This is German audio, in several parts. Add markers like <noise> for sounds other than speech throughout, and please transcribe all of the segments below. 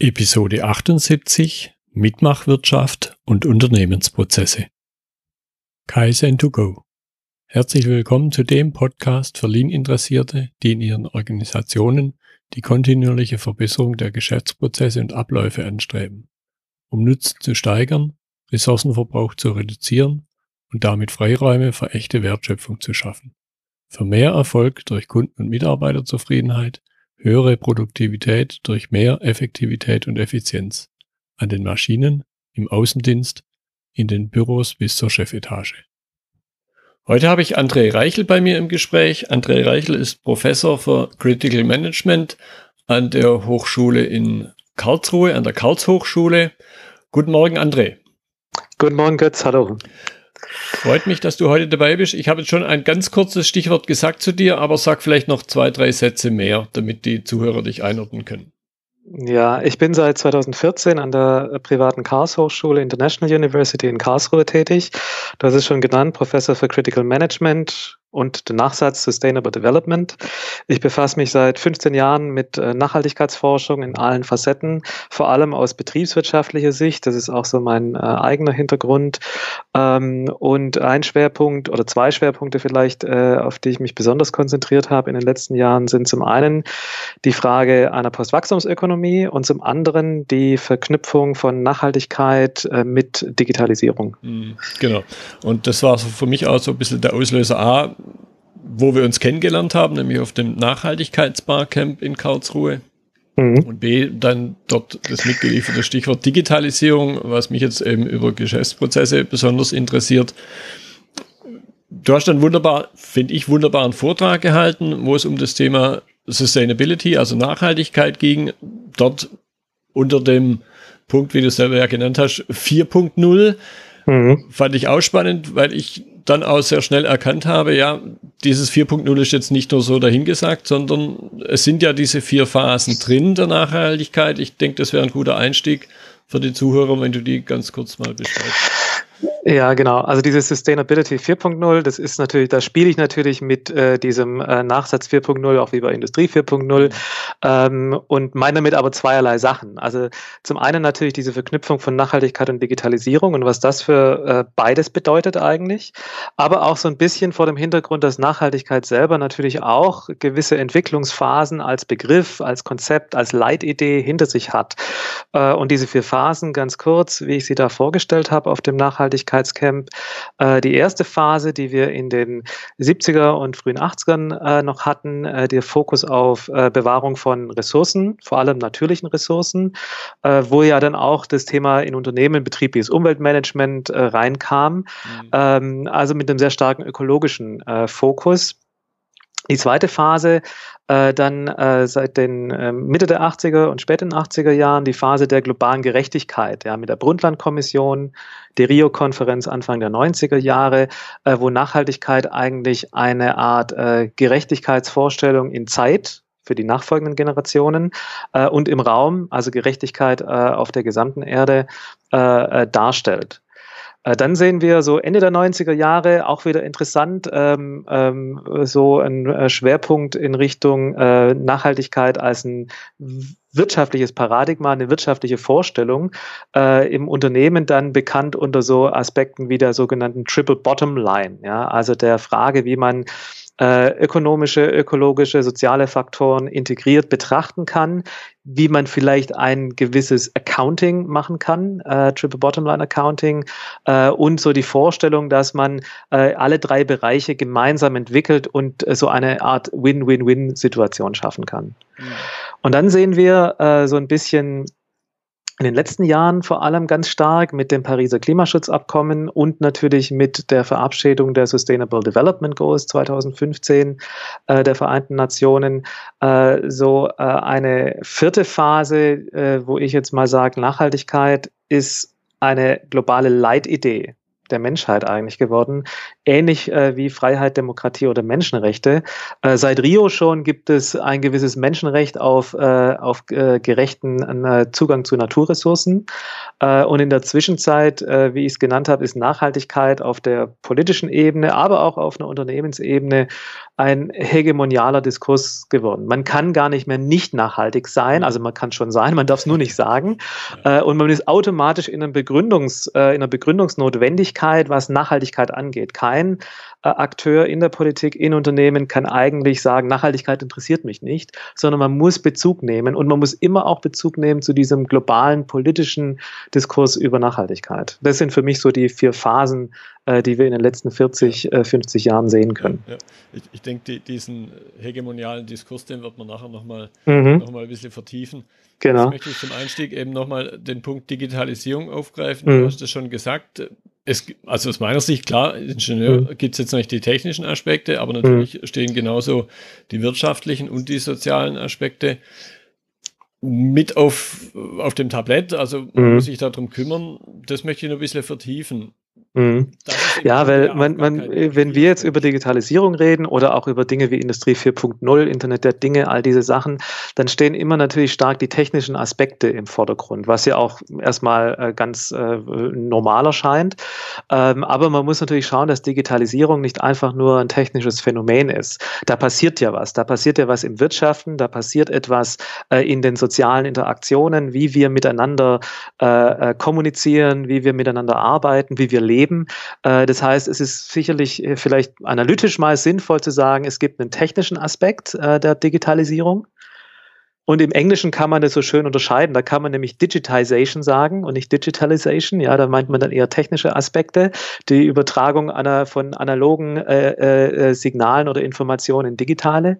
Episode 78 Mitmachwirtschaft und Unternehmensprozesse. Kaizen to go. Herzlich willkommen zu dem Podcast für Lean-Interessierte, die in ihren Organisationen die kontinuierliche Verbesserung der Geschäftsprozesse und Abläufe anstreben, um Nutzen zu steigern, Ressourcenverbrauch zu reduzieren und damit Freiräume für echte Wertschöpfung zu schaffen. Für mehr Erfolg durch Kunden- und Mitarbeiterzufriedenheit höhere Produktivität durch mehr Effektivität und Effizienz an den Maschinen, im Außendienst, in den Büros bis zur Chefetage. Heute habe ich André Reichel bei mir im Gespräch. André Reichel ist Professor für Critical Management an der Hochschule in Karlsruhe, an der Karlshochschule. Guten Morgen, André. Guten Morgen, Götz. Hallo. Freut mich, dass du heute dabei bist. Ich habe jetzt schon ein ganz kurzes Stichwort gesagt zu dir, aber sag vielleicht noch zwei, drei Sätze mehr, damit die Zuhörer dich einordnen können. Ja, ich bin seit 2014 an der privaten Karlshochschule International University in Karlsruhe tätig. Das ist schon genannt, Professor für Critical Management, und der Nachsatz Sustainable Development. Ich befasse mich seit 15 Jahren mit äh, Nachhaltigkeitsforschung in allen Facetten, vor allem aus betriebswirtschaftlicher Sicht. Das ist auch so mein äh, eigener Hintergrund. Ähm, und ein Schwerpunkt oder zwei Schwerpunkte vielleicht, äh, auf die ich mich besonders konzentriert habe in den letzten Jahren, sind zum einen die Frage einer Postwachstumsökonomie und zum anderen die Verknüpfung von Nachhaltigkeit mit Digitalisierung. Mhm, genau. Und das war für mich auch so ein bisschen der Auslöser A wo wir uns kennengelernt haben, nämlich auf dem Nachhaltigkeitsbarcamp in Karlsruhe. Mhm. Und B, dann dort das mitgelieferte Stichwort Digitalisierung, was mich jetzt eben über Geschäftsprozesse besonders interessiert. Du hast dann wunderbar, finde ich, wunderbaren Vortrag gehalten, wo es um das Thema Sustainability, also Nachhaltigkeit ging. Dort unter dem Punkt, wie du es selber ja genannt hast, 4.0. Mhm. Fand ich auch spannend, weil ich dann auch sehr schnell erkannt habe, ja, dieses 4.0 ist jetzt nicht nur so dahingesagt, sondern es sind ja diese vier Phasen drin der Nachhaltigkeit. Ich denke, das wäre ein guter Einstieg für die Zuhörer, wenn du die ganz kurz mal beschreibst. Ja, genau. Also diese Sustainability 4.0, das ist natürlich, da spiele ich natürlich mit äh, diesem äh, Nachsatz 4.0, auch wie bei Industrie 4.0 ähm, und meine damit aber zweierlei Sachen. Also zum einen natürlich diese Verknüpfung von Nachhaltigkeit und Digitalisierung und was das für äh, beides bedeutet eigentlich, aber auch so ein bisschen vor dem Hintergrund, dass Nachhaltigkeit selber natürlich auch gewisse Entwicklungsphasen als Begriff, als Konzept, als Leitidee hinter sich hat. Äh, und diese vier Phasen, ganz kurz, wie ich sie da vorgestellt habe auf dem Nachhaltigkeit Nachhaltigkeitscamp. Äh, die erste Phase, die wir in den 70er und frühen 80ern äh, noch hatten, äh, der Fokus auf Bewahrung von Ressourcen, vor allem natürlichen Ressourcen, wo ja dann auch das Thema in Unternehmen betriebliches Umweltmanagement reinkam, mhm. ähm, also mit einem sehr starken ökologischen Fokus. Die zweite Phase äh, dann äh, seit den äh, Mitte der 80er und späten 80er Jahren die Phase der globalen Gerechtigkeit, ja, mit der Brundtland-Kommission, der Rio-Konferenz Anfang der 90er Jahre, äh, wo Nachhaltigkeit eigentlich eine Art äh, Gerechtigkeitsvorstellung in Zeit für die nachfolgenden Generationen äh, und im Raum, also Gerechtigkeit äh, auf der gesamten Erde, äh, äh darstellt. Äh, dann sehen wir so Ende der 90er Jahre auch wieder interessant, ähm, ähm, so ein äh, Schwerpunkt in Richtung äh, Nachhaltigkeit als ein wirtschaftliches Paradigma, eine wirtschaftliche Vorstellung äh, im Unternehmen dann bekannt unter so Aspekten wie der sogenannten Triple Bottom Line, ja, also der Frage, wie man äh, ökonomische, ökologische, soziale Faktoren integriert betrachten kann, wie man vielleicht ein gewisses Accounting machen kann, äh, Triple Bottom Line Accounting, äh, und so die Vorstellung, dass man äh, alle drei Bereiche gemeinsam entwickelt und äh, so eine Art Win-Win-Win-Situation schaffen kann. Mhm. Und dann sehen wir äh, so ein bisschen in den letzten Jahren vor allem ganz stark mit dem Pariser Klimaschutzabkommen und natürlich mit der Verabschiedung der Sustainable Development Goals 2015 äh, der Vereinten Nationen äh, so äh, eine vierte Phase, äh, wo ich jetzt mal sage, Nachhaltigkeit ist eine globale Leitidee der Menschheit eigentlich geworden, ähnlich äh, wie Freiheit, Demokratie oder Menschenrechte. Äh, seit Rio schon gibt es ein gewisses Menschenrecht auf, äh, auf äh, gerechten äh, Zugang zu Naturressourcen. Äh, und in der Zwischenzeit, wie ich es genannt habe, ist Nachhaltigkeit auf der politischen Ebene, aber auch auf einer Unternehmensebene ein hegemonialer Diskurs geworden. Man kann gar nicht mehr nicht nachhaltig sein, also man kann schon sein, man darf es nur nicht sagen. Und man ist automatisch in, einem Begründungs, in einer Begründungsnotwendigkeit, was Nachhaltigkeit angeht. Kein äh, Akteur in der Politik, in Unternehmen kann eigentlich sagen, Nachhaltigkeit interessiert mich nicht, sondern man muss Bezug nehmen und man muss immer auch Bezug nehmen zu diesem globalen politischen Diskurs über Nachhaltigkeit. Das sind für mich so die vier Phasen, äh, die wir in den letzten 40, äh, 50 Jahren sehen können. Ja, Ich, ich denke, die, diesen hegemonialen Diskurs, den wird man nachher nochmal mhm. noch ein bisschen vertiefen. Genau. Jetzt möchte ich zum Einstieg eben nochmal den Punkt Digitalisierung aufgreifen. Mhm. Du hast es schon gesagt. Es, also aus meiner Sicht, klar, Ingenieur mhm. gibt es jetzt nicht die technischen Aspekte, aber natürlich mhm. stehen genauso die wirtschaftlichen und die sozialen Aspekte mit auf, auf dem Tablett. Also man mhm. muss sich darum kümmern. Das möchte ich noch ein bisschen vertiefen. Mhm. Ja, weil man, man, wenn wir jetzt über Digitalisierung reden oder auch über Dinge wie Industrie 4.0, Internet der Dinge, all diese Sachen, dann stehen immer natürlich stark die technischen Aspekte im Vordergrund, was ja auch erstmal äh, ganz äh, normal erscheint. Ähm, aber man muss natürlich schauen, dass Digitalisierung nicht einfach nur ein technisches Phänomen ist. Da passiert ja was. Da passiert ja was im Wirtschaften, da passiert etwas äh, in den sozialen Interaktionen, wie wir miteinander äh, äh, kommunizieren, wie wir miteinander arbeiten, wie wir leben geben. Äh, das heißt, es ist sicherlich äh, vielleicht analytisch mal sinnvoll zu sagen, es gibt einen technischen Aspekt äh, der Digitalisierung. Und im Englischen kann man das so schön unterscheiden. Da kann man nämlich Digitization sagen und nicht Digitalization. Ja, da meint man dann eher technische Aspekte, die Übertragung einer, von analogen äh, äh, Signalen oder Informationen in digitale.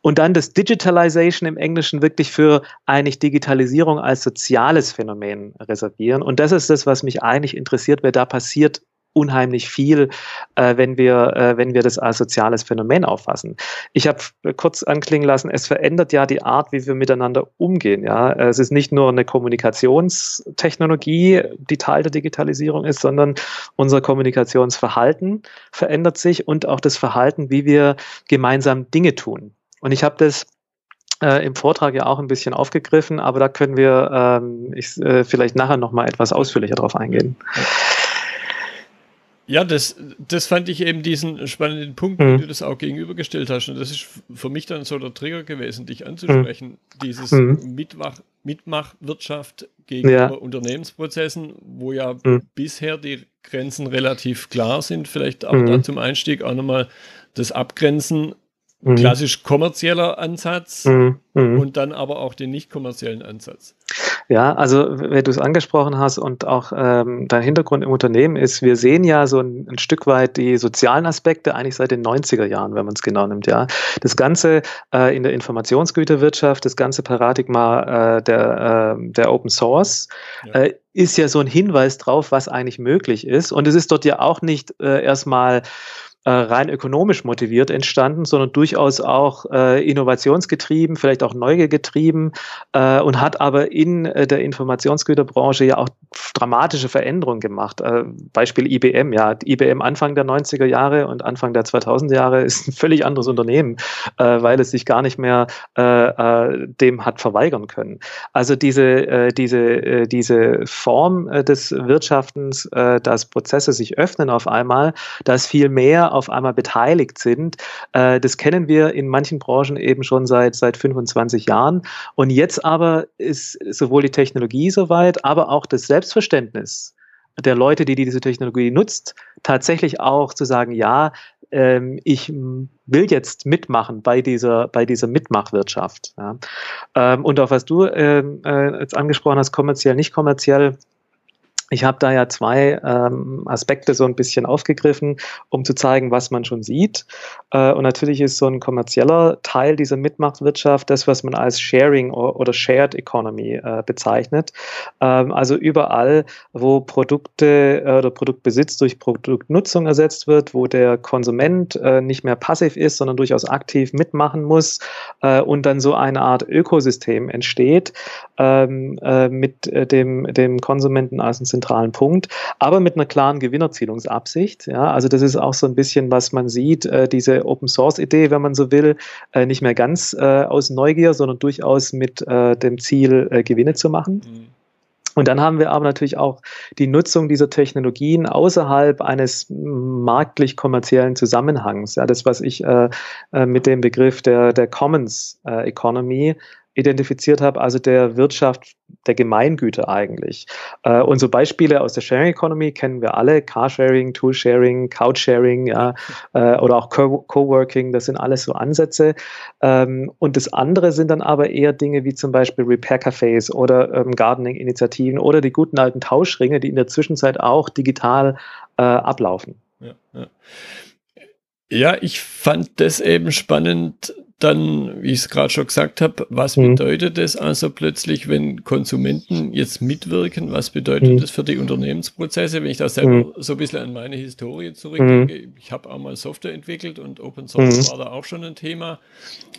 Und dann das Digitalization im Englischen wirklich für eigentlich Digitalisierung als soziales Phänomen reservieren. Und das ist das, was mich eigentlich interessiert, wer da passiert unheimlich viel, äh, wenn, wir, äh, wenn wir das als soziales Phänomen auffassen. Ich habe kurz anklingen lassen, es verändert ja die Art, wie wir miteinander umgehen. Ja? Es ist nicht nur eine Kommunikationstechnologie, die Teil der Digitalisierung ist, sondern unser Kommunikationsverhalten verändert sich und auch das Verhalten, wie wir gemeinsam Dinge tun. Und ich habe das äh, im Vortrag ja auch ein bisschen aufgegriffen, aber da können wir ähm, ich, äh, vielleicht nachher noch mal etwas ausführlicher drauf eingehen. Ja. Ja, das, das fand ich eben diesen spannenden Punkt, mhm. wie du das auch gegenübergestellt hast. Und das ist für mich dann so der Trigger gewesen, dich anzusprechen. Mhm. Dieses mhm. Mitmach, Mitmachwirtschaft gegenüber ja. Unternehmensprozessen, wo ja mhm. bisher die Grenzen relativ klar sind. Vielleicht auch da mhm. zum Einstieg auch nochmal das Abgrenzen. Klassisch kommerzieller Ansatz und dann aber auch den nicht kommerziellen Ansatz. Ja, also wenn du es angesprochen hast und auch ähm, dein Hintergrund im Unternehmen ist, wir sehen ja so ein, ein, Stück weit die sozialen Aspekte eigentlich seit den 90er Jahren, wenn man es genau nimmt. Ja, das Ganze äh, in der Informationsgüterwirtschaft, das ganze Paradigma äh, der, äh, der Open Source ja. Äh, ist ja so ein Hinweis drauf, was eigentlich möglich ist. Und es ist dort ja auch nicht äh, erstmal äh, rein ökonomisch motiviert entstanden, sondern durchaus auch äh, innovationsgetrieben, vielleicht auch neugetrieben äh, und hat aber in äh, der Informationsgüterbranche ja auch dramatische Veränderungen gemacht. Äh, Beispiel IBM, ja, IBM Anfang der 90er Jahre und Anfang der 2000er Jahre ist ein völlig anderes Unternehmen, äh, weil es sich gar nicht mehr dem hat verweigern können. Also diese, diese, diese Form des Wirtschaftens, dass Prozesse sich öffnen auf einmal, dass viel mehr auf einmal beteiligt sind. Äh, das kennen wir in manchen Branchen eben schon seit, seit 25 Jahren. Und jetzt aber ist sowohl die Technologie soweit, aber auch das Selbstverständnis der Leute, die diese Technologie nutzt, tatsächlich auch zu sagen, ja, ähm, ich will jetzt mitmachen bei dieser, bei dieser Mitmachwirtschaft. Ja. Ähm, und auch was du ähm, äh, jetzt angesprochen hast, kommerziell, nicht kommerziell, ich habe da ja zwei ähm, Aspekte so ein bisschen aufgegriffen, um zu zeigen, was man schon sieht. Äh, und natürlich ist so ein kommerzieller Teil dieser Mitmachwirtschaft das, was man als Sharing oder Shared Economy äh, bezeichnet. Ähm, also überall, wo Produkte äh, oder Produktbesitz durch Produktnutzung ersetzt wird, wo der Konsument äh, nicht mehr passiv ist, sondern durchaus aktiv mitmachen muss äh, und dann so eine Art Ökosystem entsteht ähm, äh, mit dem, dem Konsumenten als ein zentralen Punkt, aber mit einer klaren Gewinnerzielungsabsicht. Ja, also das ist auch so ein bisschen, was man sieht, äh, diese Open Source Idee, wenn man so will, äh, nicht mehr ganz äh, aus Neugier, sondern durchaus mit äh, dem Ziel, äh, Gewinne zu machen. Mhm. Und dann haben wir aber natürlich auch die Nutzung dieser Technologien außerhalb eines marktlich kommerziellen Zusammenhangs. Ja, das, was ich äh, äh mit dem Begriff der, der Commons äh, Economy identifiziert habe, also der Wirtschaft der Gemeingüter eigentlich. Äh, und so Beispiele aus der Sharing Economy kennen wir alle, Carsharing, Toolsharing, Couchsharing, ja, äh, oder auch Coworking, das sind alles so Ansätze. Ähm, und das andere sind dann aber eher Dinge wie zum Beispiel Repair-Cafés oder ähm, Gardening-Initiativen oder die guten alten Tauschringe, die in der Zwischenzeit auch digital äh, ablaufen. Ja, ja. ja, ich fand das eben spannend, dann, wie ich es gerade schon gesagt habe, was mhm. bedeutet das also plötzlich, wenn Konsumenten jetzt mitwirken? Was bedeutet mhm. das für die Unternehmensprozesse? Wenn ich da selber mhm. so ein bisschen an meine Historie zurückdenke, mhm. ich habe auch mal Software entwickelt und Open Source mhm. war da auch schon ein Thema.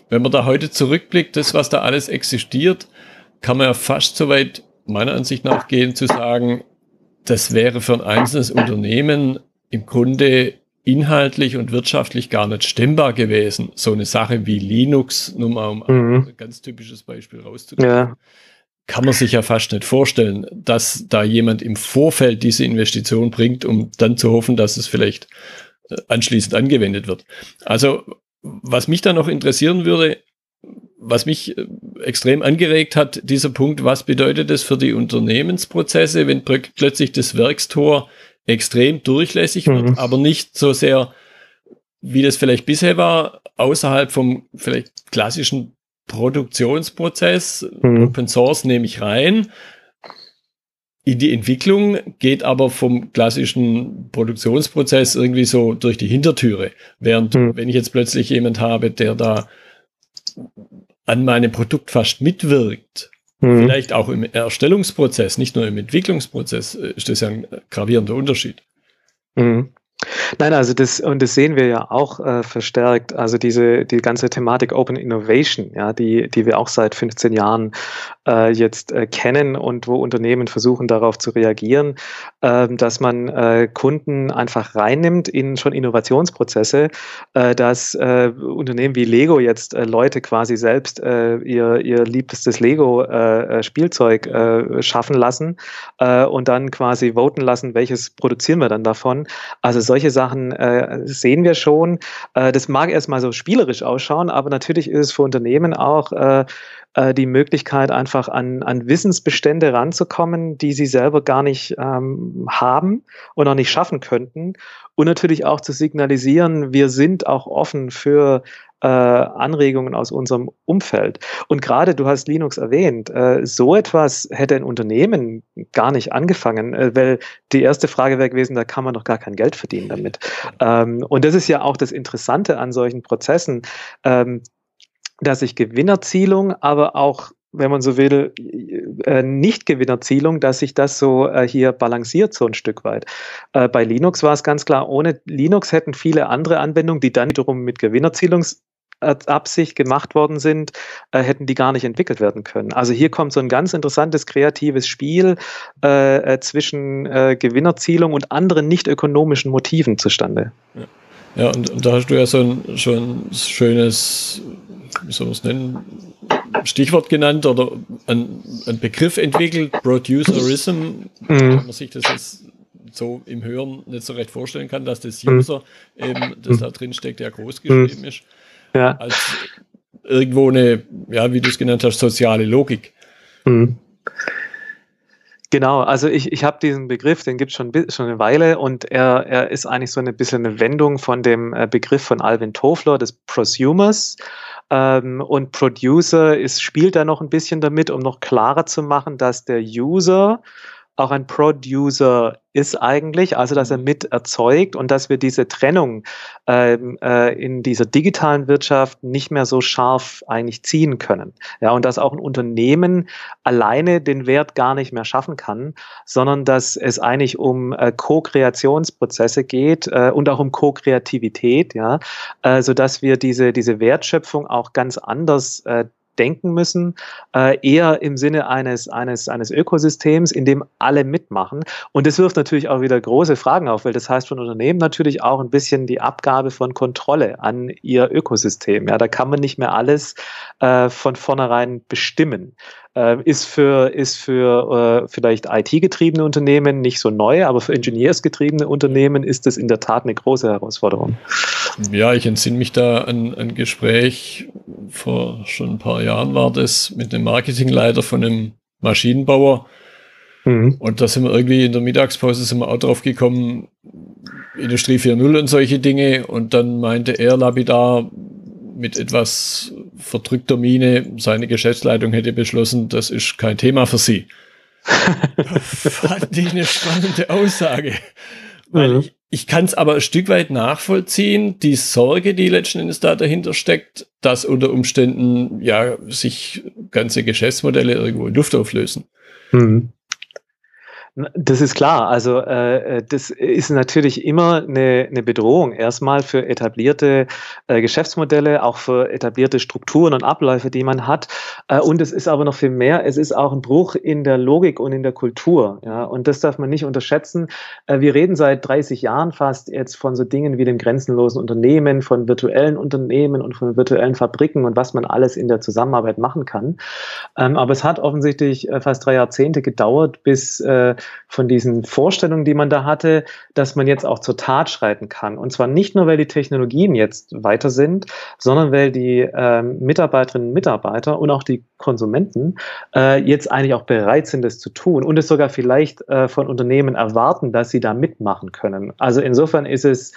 Wenn man da heute zurückblickt, das, was da alles existiert, kann man ja fast so weit meiner Ansicht nach gehen zu sagen, das wäre für ein einzelnes Unternehmen im Grunde inhaltlich und wirtschaftlich gar nicht stemmbar gewesen. So eine Sache wie Linux, nur mal um mhm. ein ganz typisches Beispiel rauszukriegen. Ja. Kann man sich ja fast nicht vorstellen, dass da jemand im Vorfeld diese Investition bringt, um dann zu hoffen, dass es vielleicht äh, anschließend angewendet wird. Also, was mich da noch interessieren würde, was mich äh, extrem angeregt hat, dieser Punkt, was bedeutet das für die Unternehmensprozesse, wenn plötzlich das Werkstor extrem durchlässig mhm. wird, aber nicht so sehr, wie das vielleicht bisher war, außerhalb vom vielleicht klassischen Produktionsprozess. Mhm. Open Source nehme ich rein. In die Entwicklung geht aber vom klassischen Produktionsprozess irgendwie so durch die Hintertüre. Während, mhm. wenn ich jetzt plötzlich jemand habe, der da an meinem Produkt fast mitwirkt, Mhm. Vielleicht auch im Erstellungsprozess, nicht nur im Entwicklungsprozess, äh, ist das ja ein gravierender Unterschied. Mhm. Nein, also das, und das sehen wir ja auch äh, verstärkt, also diese, die ganze Thematik Open Innovation, ja, die, die wir auch seit 15 Jahren äh, jetzt äh, kennen und wo Unternehmen versuchen darauf zu reagieren, ähm, dass man äh, Kunden einfach reinnimmt in schon Innovationsprozesse, äh, dass äh, Unternehmen wie Lego jetzt Leute quasi selbst ihr, ihr liebstes Lego-Spielzeug schaffen lassen und dann quasi voten lassen, welches produzieren wir dann davon. Also solche Sachen äh, sehen wir schon. Äh, das mag erstmal so spielerisch ausschauen, aber natürlich ist es für Unternehmen auch äh, äh, die Möglichkeit, einfach an, an Wissensbestände ranzukommen, die sie selber gar nicht ähm, haben und auch nicht schaffen könnten. Und natürlich auch zu signalisieren, wir sind auch offen für äh, Anregungen aus unserem Umfeld. Und gerade du hast Linux erwähnt, äh, so etwas hätte ein Unternehmen gar nicht angefangen, äh, weil die erste Frage wäre gewesen, da kann man doch gar kein Geld verdienen damit. Ähm, und das ist ja auch das Interessante an solchen Prozessen, ähm, dass ich Gewinnerzielung, aber auch wenn man so will, äh, Nicht-Gewinnerzielung, dass sich das so äh, hier balanciert so ein Stück weit. Äh, bei Linux war es ganz klar, ohne Linux hätten viele andere Anwendungen, die dann wiederum mit Gewinnerzielungs Absicht gemacht worden sind, äh, hätten die gar nicht entwickelt werden können. Also hier kommt so ein ganz interessantes kreatives Spiel äh, äh zwischen äh, Gewinnerzielung und anderen nicht ökonomischen Motiven zustande. Ja, ja und, und, da hast du ja so ein, schon schönes, wie soll man es nennen, Stichwort genannt oder ein, ein Begriff entwickelt, Producerism, mhm. wenn man sich das jetzt so im Hören nicht so recht vorstellen kann, dass das. User mhm. eben, das da drin steckt, ja groß geschrieben mhm. ist ja. als irgendwo eine, ja, wie du es genannt hast, soziale Logik. Mhm. Genau, also ich, ich habe diesen Begriff, den gibt es schon, schon eine Weile und er, er ist eigentlich so ein bisschen eine Wendung von dem äh, Begriff von Alvin Toffler des Prosumers. Ähm, und Producer ist, spielt da noch ein bisschen damit, um noch klarer zu machen, dass der User auch ein Producer ist eigentlich, also dass er mhm. mit erzeugt und dass wir diese Trennung ähm, äh, in dieser digitalen Wirtschaft nicht mehr so scharf eigentlich ziehen können. Ja, und dass auch ein Unternehmen alleine den Wert gar nicht mehr schaffen kann, sondern dass es eigentlich um äh, Co-Kreationsprozesse geht äh, und auch um Co-Kreativität, ja, äh, so dass wir diese, diese Wertschöpfung auch ganz anders äh, denken müssen, äh, eher im Sinne eines, eines, eines Ökosystems, in dem alle mitmachen. Und das wirft natürlich auch wieder große Fragen auf, weil das heißt von Unternehmen natürlich auch ein bisschen die Abgabe von Kontrolle an ihr Ökosystem. Ja, da kann man nicht mehr alles äh, von vornherein bestimmen. Äh, ist für, ist für äh, vielleicht IT-getriebene Unternehmen nicht so neu, aber für ingenieursgetriebene Unternehmen ist das in der Tat eine große Herausforderung. Ja, ich entsinne mich da an ein Gespräch, vor schon ein paar Jahren war das, mit dem Marketingleiter von einem Maschinenbauer. Mhm. Und da sind wir irgendwie in der Mittagspause sind wir auch drauf gekommen, Industrie 4.0 und solche Dinge. Und dann meinte er lapidar mit etwas verdrückter Miene, seine Geschäftsleitung hätte beschlossen, das ist kein Thema für sie. <laughs> fand ich eine spannende Aussage. Weil mhm. ich, ich kann es aber ein Stück weit nachvollziehen, die Sorge, die letzten Endes da dahinter steckt, dass unter Umständen ja sich ganze Geschäftsmodelle irgendwo in Luft auflösen. Mhm. Das ist klar. Also äh, äh, das ist natürlich immer eine, eine Bedrohung erstmal für etablierte äh, Geschäftsmodelle, auch für etablierte Strukturen und Abläufe, die man hat. Äh, und es ist aber noch viel mehr. Es ist auch ein Bruch in der Logik und in der Kultur. Ja? Und das darf man nicht unterschätzen. Äh, wir reden seit 30 Jahren fast jetzt von so Dingen wie dem grenzenlosen Unternehmen, von virtuellen Unternehmen und von virtuellen Fabriken und was man alles in der Zusammenarbeit machen kann. Ähm, aber es hat offensichtlich äh, fast drei Jahrzehnte gedauert, bis äh, von diesen Vorstellungen, die man da hatte, dass man jetzt auch zur Tat schreiten kann. Und zwar nicht nur, weil die Technologien jetzt weiter sind, sondern weil die äh, Mitarbeiterinnen und Mitarbeiter und auch die Konsumenten äh, jetzt eigentlich auch bereit sind, das zu tun und es sogar vielleicht äh, von Unternehmen erwarten, dass sie da mitmachen können. Also insofern ist es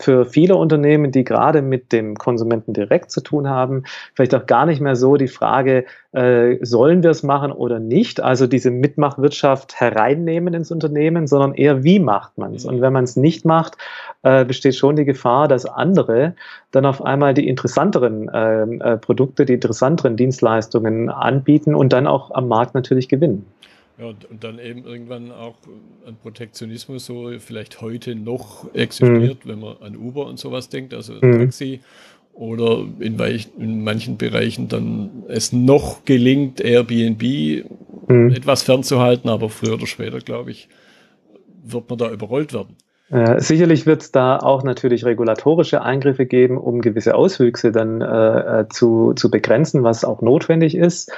für viele Unternehmen, die gerade mit dem Konsumenten direkt zu tun haben, vielleicht auch gar nicht mehr so die Frage, äh, sollen wir es machen oder nicht, also diese Mitmachwirtschaft hereinnehmen ins Unternehmen, sondern eher, wie macht man es? Und wenn man es nicht macht, äh, besteht schon die Gefahr, dass andere dann auf einmal die interessanteren ähm, äh, Produkte, die interessanteren Dienstleistungen anbieten und dann auch am Markt natürlich gewinnen. Ja, und dann eben irgendwann auch ein Protektionismus so vielleicht heute noch existiert, mhm. wenn man an Uber und sowas denkt, also mhm. Taxi. Oder in, in, manchen Bereichen dann es noch gelingt, Airbnb mhm. etwas fernzuhalten, aber früher oder später, glaube ich, wird man da überrollt werden. Äh, sicherlich wird es da auch natürlich regulatorische Eingriffe geben, um gewisse Auswüchse dann äh, äh, zu, zu begrenzen, was auch notwendig ist.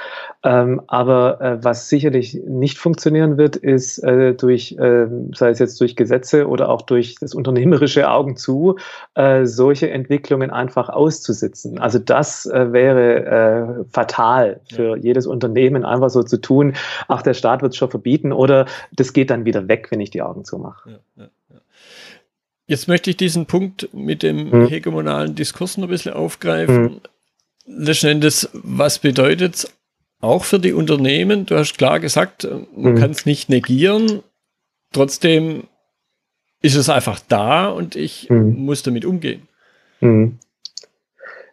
Ähm, aber äh, was sicherlich nicht funktionieren wird, ist äh, durch, ähm, sei es jetzt durch Gesetze oder auch durch das unternehmerische Augen zu, solche Entwicklungen einfach auszusitzen. Also das wäre fatal für jedes Unternehmen, einfach so zu tun, ach, der Staat wird es schon verbieten oder das geht dann wieder weg, wenn ich die Augen zumache. Ja, ja. Jetzt möchte ich diesen Punkt mit dem mhm. hegemonalen Diskurs noch ein bisschen aufgreifen. Mhm. Letzten Endes, was bedeutet es auch für die Unternehmen? Du hast klar gesagt, man mhm. kann es nicht negieren. Trotzdem ist es einfach da und ich mhm. muss damit umgehen. Mhm.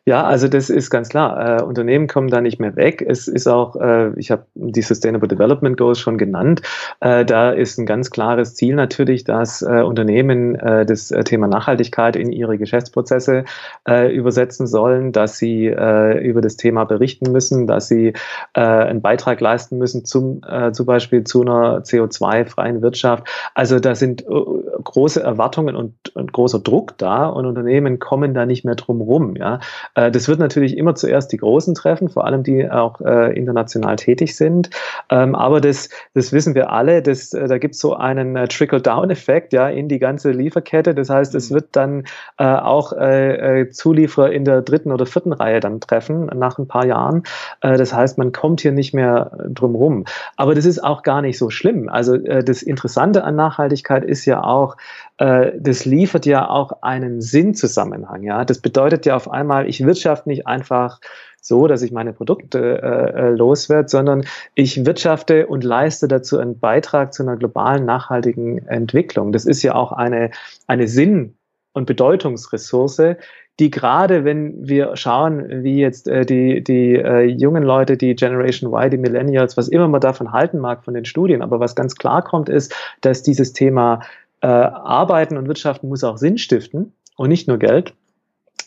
Ja, also das ist ganz klar. Äh, Unternehmen kommen da nicht mehr weg. Es ist auch, äh, ich habe die Sustainable Development Goals schon genannt. Äh, da ist ein ganz klares Ziel natürlich, dass äh, Unternehmen äh, das äh, Thema Nachhaltigkeit in ihre Geschäftsprozesse übersetzen sollen, dass sie über das Thema berichten müssen, dass sie einen Beitrag leisten müssen zum zum Beispiel zu einer CO2-freien Wirtschaft. Also da sind große Erwartungen und, und großer Druck da und Unternehmen kommen da nicht mehr drum rum. Ja äh, das wird natürlich immer zuerst die Großen treffen, vor allem die auch äh, international tätig sind. Ähm, aber das, das wissen wir alle, das, äh, da gibt es so einen äh, Trickle-Down-Effekt ja, in die ganze Lieferkette. Das heißt, es mhm. wird dann äh, auch äh, Zulieferer in der dritten oder vierten Reihe dann treffen nach ein paar Jahren. das heißt, man kommt hier nicht mehr drum rum. Aber das ist auch gar nicht so schlimm. Also das Interessante an Nachhaltigkeit ist ja auch, das liefert ja auch einen Sinnzusammenhang. Ja, das bedeutet ja auf einmal, ich wirtschafte nicht einfach so, dass ich meine Produkte äh, äh, loswerde, sondern ich wirtschafte und leiste dazu einen Beitrag zu einer globalen nachhaltigen Entwicklung. Das ist ja auch eine, eine Sinn- und Bedeutungsressource, die gerade, wenn wir schauen, wie jetzt äh, die, die äh, jungen Leute, die Generation Y, die Millennials, was immer man davon halten mag von den Studien, aber was ganz klar kommt, ist, dass dieses Thema äh, Arbeiten und Wirtschaften muss auch Sinn stiften und nicht nur Geld.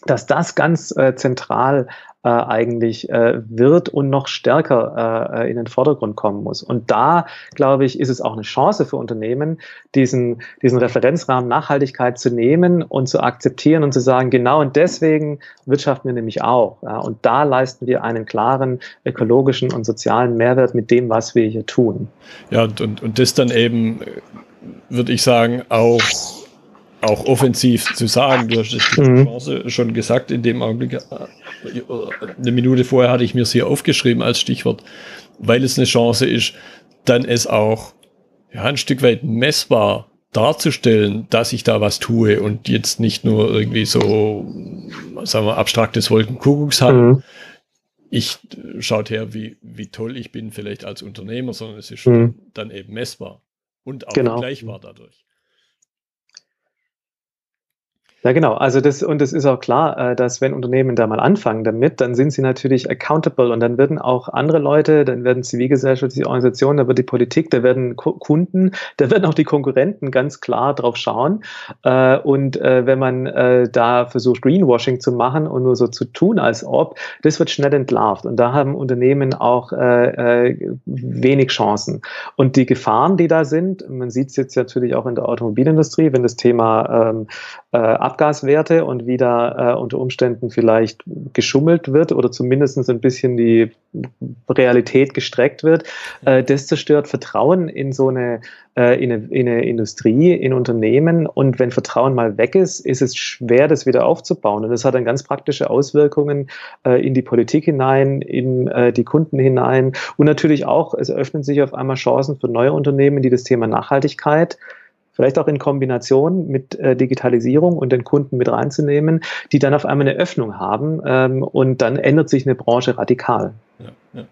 dass das ganz äh, zentral äh, eigentlich äh, wird und noch stärker äh, in den Vordergrund kommen muss. Und da, glaube ich, ist es auch eine Chance für Unternehmen, diesen, diesen Referenzrahmen Nachhaltigkeit zu nehmen und zu akzeptieren und zu sagen, genau und deswegen wirtschaften wir nämlich auch. Ja, und da leisten wir einen klaren ökologischen und sozialen Mehrwert mit dem, was wir hier tun. Ja, und, und, und das dann eben, äh, würde ich sagen, auch auch offensiv zu sagen. Du hast die mhm. Chance schon gesagt in dem Augenblick. Äh, eine Minute vorher hatte ich mir sie aufgeschrieben als Stichwort, weil es eine Chance ist, dann es auch ja, ein Stück weit messbar darzustellen, dass ich da was tue und jetzt nicht nur irgendwie so, sagen wir, abstraktes Wolkenkuckucks habe. Mhm. Ich schaut her, wie, wie toll ich bin, vielleicht als Unternehmer, sondern es ist mhm. dann eben messbar und auch genau. vergleichbar dadurch. Ja, genau. Also das, und es ist auch klar, äh, dass wenn Unternehmen da mal anfangen damit, dann sind sie natürlich accountable und dann werden auch andere Leute, dann werden zivilgesellschaftliche Organisationen, da wird die Politik, da werden Kunden, <laughs> da werden auch die Konkurrenten ganz klar drauf schauen. Äh, und äh, wenn man da versucht, Greenwashing zu machen und nur so zu tun, als ob, das wird schnell entlarvt. Und da haben Unternehmen auch wenig Chancen. Und die Gefahren, die da sind, man sieht es jetzt natürlich auch in der Automobilindustrie, wenn das Thema ähm, Abgaswerte und wieder äh, unter Umständen vielleicht geschummelt wird oder zumindest ein bisschen die Realität gestreckt wird, äh, das zerstört Vertrauen in so eine, äh, in, eine, in eine Industrie, in Unternehmen. Und wenn Vertrauen mal weg ist, ist es schwer, das wieder aufzubauen. Und das hat dann ganz praktische Auswirkungen äh, in die Politik hinein, in äh, die Kunden hinein und natürlich auch, es öffnen sich auf einmal Chancen für neue Unternehmen, die das Thema Nachhaltigkeit vielleicht auch in Kombination mit äh, Digitalisierung und den Kunden mit reinzunehmen, die dann auf einmal eine Öffnung haben ähm, und dann ändert sich eine Branche radikal. Ja, ja.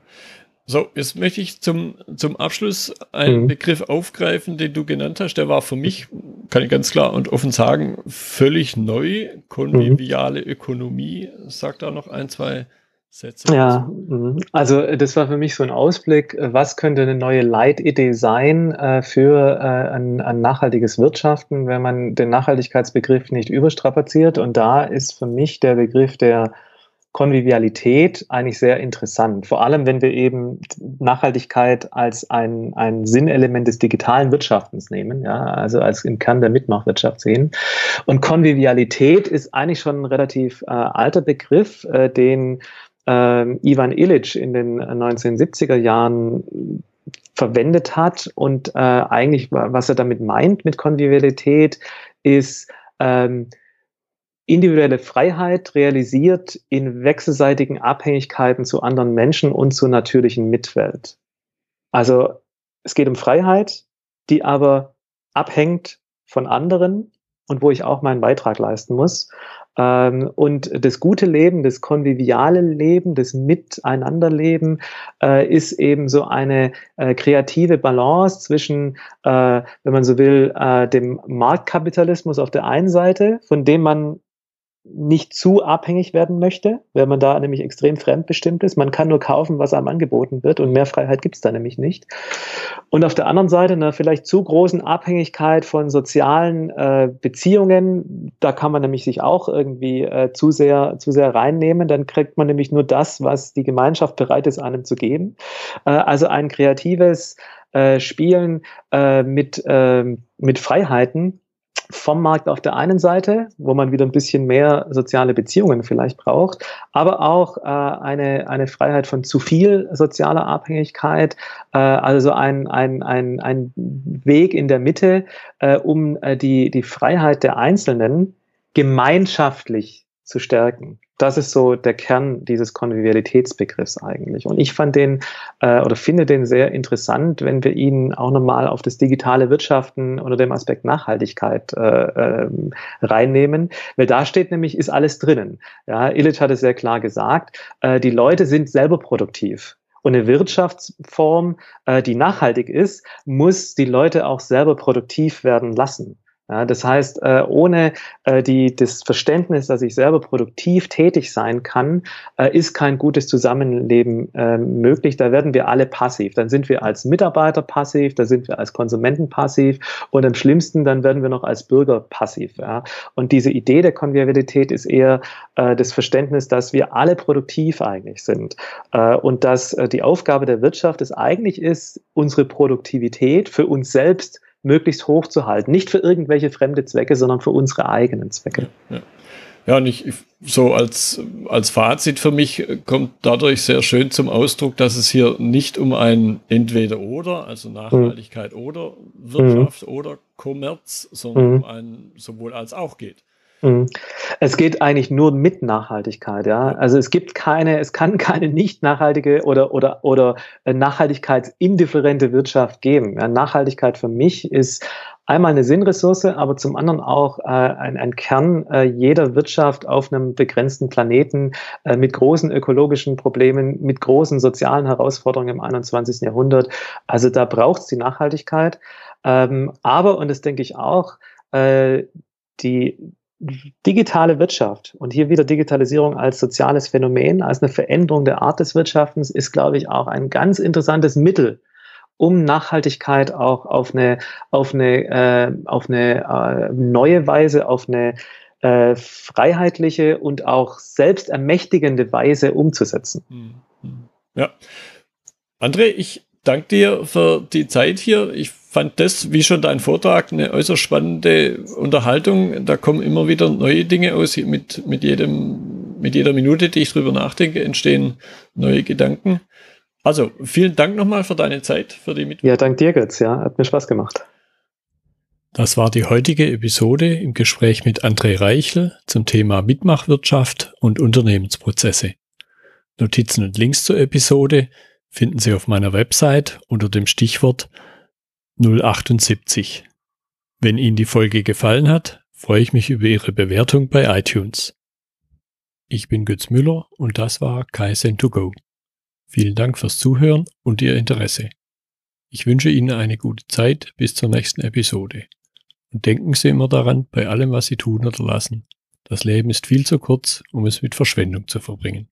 So, jetzt möchte ich zum, zum Abschluss einen mhm. Begriff aufgreifen, den du genannt hast. Der war für mich, kann ich ganz klar und offen sagen, völlig neu. Konviviale mhm. Ökonomie. Sagt da noch ein, zwei Sätze. Ja, mhm. also das war für mich so ein Ausblick, was könnte eine neue Leitidee sein äh, für äh, ein, ein, nachhaltiges Wirtschaften, wenn man den Nachhaltigkeitsbegriff nicht überstrapaziert. Und da ist für mich der Begriff der Konvivialität eigentlich sehr interessant. Vor allem, wenn wir eben Nachhaltigkeit als ein, ein Sinnelement des digitalen Wirtschaftens nehmen, ja, also als im Kern der Mitmachwirtschaft sehen. Und Konvivialität ist eigentlich schon ein relativ äh, alter Begriff, äh, den ähm, Ivan Illich in den 1970er Jahren verwendet hat. Und äh, eigentlich, was er damit meint mit Konvivialität, ist ähm, individuelle Freiheit realisiert in wechselseitigen Abhängigkeiten zu anderen Menschen und zur natürlichen Mitwelt. Also es geht um Freiheit, die aber abhängt von anderen und wo ich auch meinen Beitrag leisten muss. Ähm, und das gute Leben, das konviviale Leben, das Miteinanderleben äh, ist eben so eine äh, kreative Balance zwischen, äh, wenn man so will, dem Marktkapitalismus auf der einen Seite, von dem man nicht zu abhängig werden möchte, weil man da nämlich extrem fremdbestimmt ist. Man kann nur kaufen, was einem angeboten wird und mehr Freiheit gibt es da nämlich nicht. Und auf der anderen Seite einer vielleicht zu großen Abhängigkeit von sozialen äh, Beziehungen, da kann man nämlich sich auch irgendwie äh, zu sehr zu sehr reinnehmen. Dann kriegt man nämlich nur das, was die Gemeinschaft bereit ist, einem zu geben. Äh, also ein kreatives äh, Spielen äh, mit äh, mit Freiheiten vom Markt auf der einen Seite, wo man wieder ein bisschen mehr soziale Beziehungen vielleicht braucht, aber auch äh, eine, eine Freiheit von zu viel sozialer Abhängigkeit, äh, also ein, ein, ein, ein Weg in der Mitte, äh, um äh, die, die Freiheit der Einzelnen gemeinschaftlich zu stärken. Das ist so der Kern dieses Konvivialitätsbegriffs eigentlich. Und ich fand den äh, oder finde den sehr interessant, wenn wir ihn auch nochmal auf das digitale Wirtschaften unter dem Aspekt Nachhaltigkeit äh, äh, reinnehmen, weil da steht nämlich, ist alles drinnen. Ja, Illich hat es sehr klar gesagt, äh, die Leute sind selber produktiv. Und eine Wirtschaftsform, äh, die nachhaltig ist, muss die Leute auch selber produktiv werden lassen. Ja, das heißt, äh, ohne äh, die, das Verständnis, dass ich selber produktiv tätig sein kann, äh, ist kein gutes Zusammenleben möglich. Da werden wir alle passiv. Dann sind wir als Mitarbeiter passiv, da sind wir als Konsumenten passiv und am schlimmsten, dann werden wir noch als Bürger passiv. Ja. Und diese Idee der Konvivialität ist eher das Verständnis, dass wir alle produktiv eigentlich sind und dass die Aufgabe der Wirtschaft es eigentlich ist, unsere Produktivität für uns selbst möglichst hoch zu halten. Nicht für irgendwelche fremde Zwecke, sondern für unsere eigenen Zwecke. Ja. Ja, und ich, so als, als Fazit für mich kommt dadurch sehr schön zum Ausdruck, dass es hier nicht um ein Entweder-Oder, also Nachhaltigkeit mhm. oder Wirtschaft mhm. oder Kommerz, sondern mhm. um ein sowohl als auch geht. Mhm. Es geht eigentlich nur mit Nachhaltigkeit, ja. Also es gibt keine, es kann <laughs> keine nicht nachhaltige oder oder oder nachhaltigkeitsindifferente Wirtschaft geben. Ja, Nachhaltigkeit für mich ist einmal eine Sinnressource, aber zum anderen auch äh, ein, ein Kern äh, jeder Wirtschaft auf einem begrenzten Planeten äh, mit großen ökologischen Problemen, mit großen sozialen Herausforderungen im 21. Jahrhundert. Also da braucht es die Nachhaltigkeit. Ähm, aber, und das denke ich auch, äh, die digitale Wirtschaft und hier wieder Digitalisierung als soziales Phänomen, als eine Veränderung der Art des Wirtschaftens, ist, glaube ich, auch ein ganz interessantes Mittel, um Nachhaltigkeit auch auf eine, auf eine, äh, auf eine äh, neue Weise, auf eine äh, freiheitliche und auch selbstermächtigende Weise umzusetzen. Hm, hm. Ja. André, ich danke dir für die Zeit hier. Ich fand das, wie schon dein Vortrag, eine äußerst spannende Unterhaltung. Da kommen immer wieder neue Dinge aus. Mit, mit, jedem, mit jeder Minute, die ich drüber nachdenke, entstehen neue Gedanken. Also, vielen Dank nochmal für deine Zeit, für die Mitwirkung. Ja, dank dir, Götz. Ja, hat mir Spaß gemacht. Das war die heutige Episode im Gespräch mit André Reichel zum Thema Mitmachwirtschaft und Unternehmensprozesse. Notizen und Links zur Episode finden Sie auf meiner Website unter dem Stichwort 078. Wenn Ihnen die Folge gefallen hat, freue ich mich über Ihre Bewertung bei iTunes. Ich bin Götz Müller und das war Kaizen2Go. Vielen Dank fürs Zuhören und Ihr Interesse. Ich wünsche Ihnen eine gute Zeit bis zur nächsten Episode. Und denken Sie immer daran, bei allem, was Sie tun oder lassen. Das Leben ist viel zu kurz, um es mit Verschwendung zu verbringen.